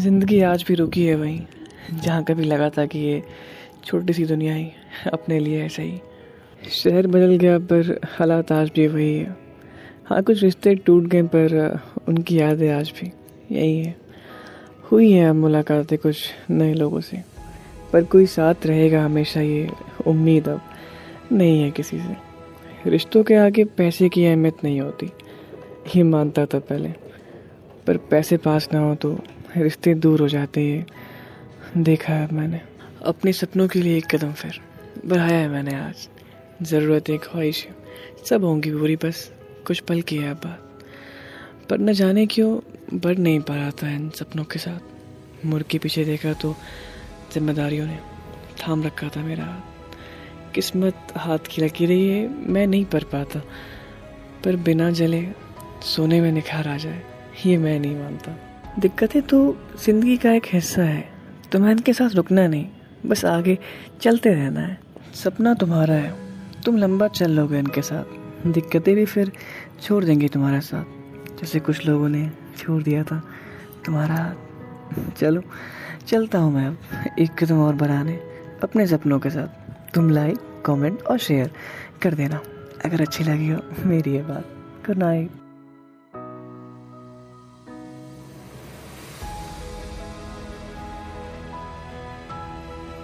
ज़िंदगी आज भी रुकी है वहीं, जहाँ कभी लगा था कि ये छोटी सी दुनिया ही अपने लिए है सही। शहर बदल गया, पर हालात आज भी वही है। हाँ कुछ रिश्ते टूट गए, पर उनकी यादें आज भी यही है। हुई है अब मुलाकातें कुछ नए लोगों से, पर कोई साथ रहेगा हमेशा ये उम्मीद अब नहीं है किसी से। रिश्तों के आगे पैसे की अहमियत नहीं होती, ही मानता था पहले, पर पैसे पास ना हो तो रिश्ते दूर हो जाते हैं। देखा है मैंने। अपने सपनों के लिए एक कदम फिर। बढ़ाया है मैंने आज। ज़रूरतें, ख्वाहिशें, सब होंगी पूरी, बस कुछ पल की है बात। पर न जाने क्यों बढ़ नहीं पा रहा था इन सपनों के साथ। मुड़ के पीछे देखा तो जिम्मेदारियों ने थाम रखा था मेरा हाथ। किस्मत हाथ की लगी रही है, मैं नहीं पढ़ पाता। पर बिना जले सोने में निखार आ जाए, ये मैं नहीं मानता। दिक्कतें तो ज़िंदगी का एक हिस्सा है। तुम्हें इनके साथ रुकना नहीं। बस आगे चलते रहना है। सपना तुम्हारा है। तुम लंबा चल लोगे इनके साथ। दिक्कतें भी फिर छोड़ देंगी तुम्हारे साथ। जैसे कुछ लोगों ने छोड़ दिया था। तुम्हारा, चलो, चलता हूँ मैं अब। एक कदम और बढ़ाने। अपने सपनों के साथ। तुम लाइक कमेंट और शेयर कर देना। अगर अच्छी लगी हो, मेरी ये बात गुड नाइट